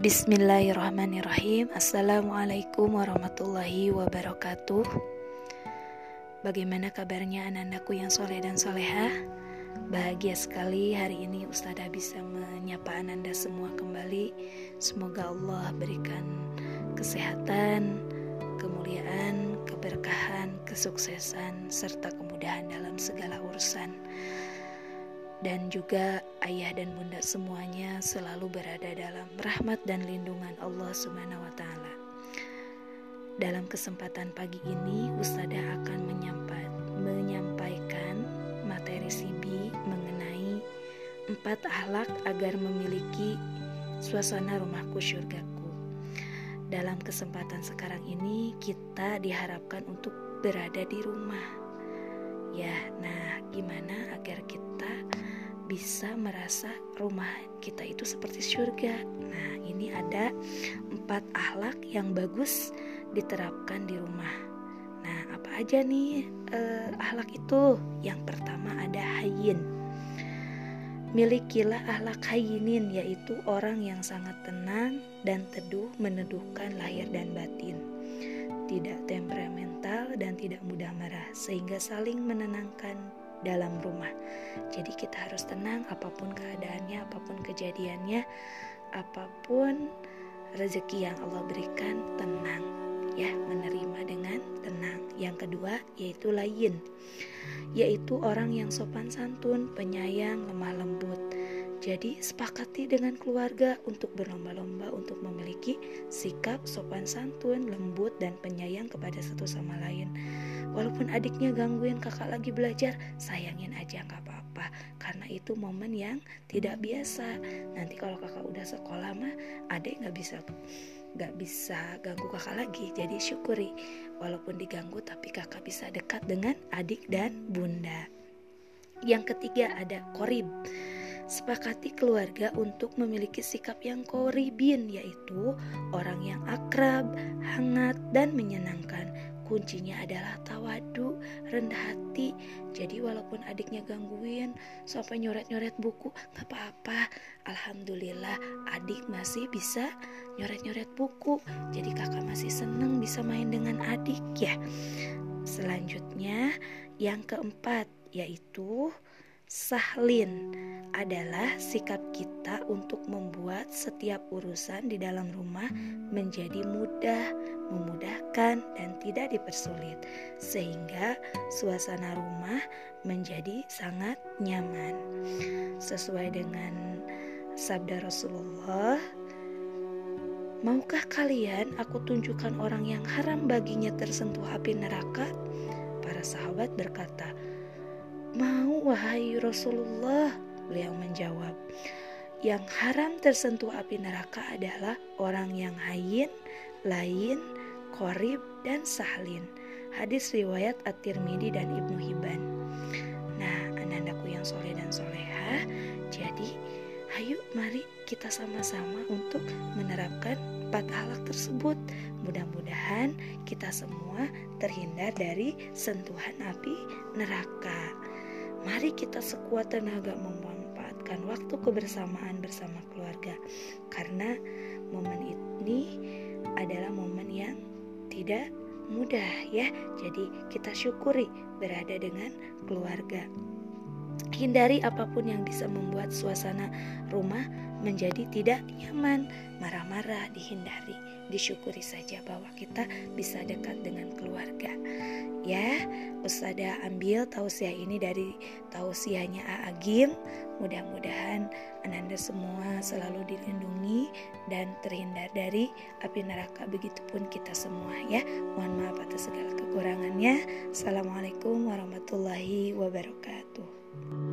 Bismillahirrahmanirrahim. Assalamualaikum warahmatullahi wabarakatuh. Bagaimana kabarnya anandaku yang soleh dan soleha? Bahagia sekali hari ini Ustazah bisa menyapa ananda semua kembali. Semoga Allah berikan kesehatan, kemuliaan, keberkahan, kesuksesan, serta kemudahan dalam segala urusan dan juga ayah dan bunda semuanya selalu berada dalam rahmat dan lindungan Allah Subhanahu wa taala. Dalam kesempatan pagi ini Ustazah akan menyampaikan materi CB mengenai empat akhlak agar memiliki suasana rumahku syurgaku. Dalam kesempatan sekarang ini kita diharapkan untuk berada di rumah. Ya, nah gimana agar kita bisa merasa rumah kita itu seperti surga. Nah, ini ada empat akhlak yang bagus diterapkan di rumah. Nah, apa aja nih eh, akhlak itu? Yang pertama ada hayin. Milikilah akhlak hayinin, yaitu orang yang sangat tenang dan teduh meneduhkan lahir dan batin. Tidak temperamental dan tidak mudah marah, sehingga saling menenangkan dalam rumah. Jadi kita harus tenang apa pun keadaannya, apa pun kejadiannya, apa pun rezeki yang Allah berikan, tenang ya, menerima dengan tenang. Yang kedua yaitu lain, yaitu orang yang sopan santun, penyayang, lemah lembut. Jadi sepakati dengan keluarga untuk berlomba-lomba untuk memiliki sikap sopan santun, lembut dan penyayang kepada satu sama lain. Walaupun adiknya gangguin kakak lagi belajar, sayangin aja nggak apa-apa. Karena itu momen yang tidak biasa. Nanti kalau kakak udah sekolah mah, adik nggak bisa nggak bisa ganggu kakak lagi. Jadi syukuri, walaupun diganggu tapi kakak bisa dekat dengan adik dan bunda. Yang ketiga ada korib Sepakati keluarga untuk memiliki sikap yang koribin, yaitu orang yang akrab, hangat, dan menyenangkan. Kuncinya adalah tawadu, rendah hati. Jadi walaupun adiknya gangguin sampai nyoret-nyoret buku, gak apa-apa. Alhamdulillah adik masih bisa nyoret-nyoret buku. Jadi kakak masih seneng bisa main dengan adik ya. Selanjutnya yang keempat yaitu Sahlin adalah sikap kita untuk membuat setiap urusan di dalam rumah menjadi mudah, memudahkan, dan tidak dipersulit, sehingga suasana rumah menjadi sangat nyaman. Sesuai dengan sabda Rasulullah, Maukah kalian aku tunjukkan orang yang haram baginya tersentuh api neraka? Para sahabat berkata, Mau wahai Rasulullah, beliau menjawab. Yang haram tersentuh api neraka adalah orang yang hayin, lain, korib, dan sahlin. Hadis riwayat At-Tirmidzi dan Ibnu Hibban. Nah, anandaku yang soleh dan soleha, jadi ayo mari kita sama-sama untuk menerapkan empat alat tersebut. Mudah-mudahan kita semua terhindar dari sentuhan api neraka. Mari kita sekuat tenaga memanfaatkan waktu kebersamaan bersama keluarga, karena momen ini adalah momen yang tidak mudah, ya. Jadi, kita syukuri berada dengan keluarga. Hindari apa pun yang bisa membuat suasana rumah menjadi tidak nyaman, marah-marah, dihindari. Disyukuri saja bahwa kita bisa dekat dengan keluarga. Ya, Ustazah ambil tausiah ini dari tausiahnya A Agim. Mudah-mudahan Ananda semua selalu dilindungi dan terhindar dari api neraka. Begitupun kita semua ya. Mohon maaf atas segala kekurangannya. Assalamualaikum warahmatullahi wabarakatuh.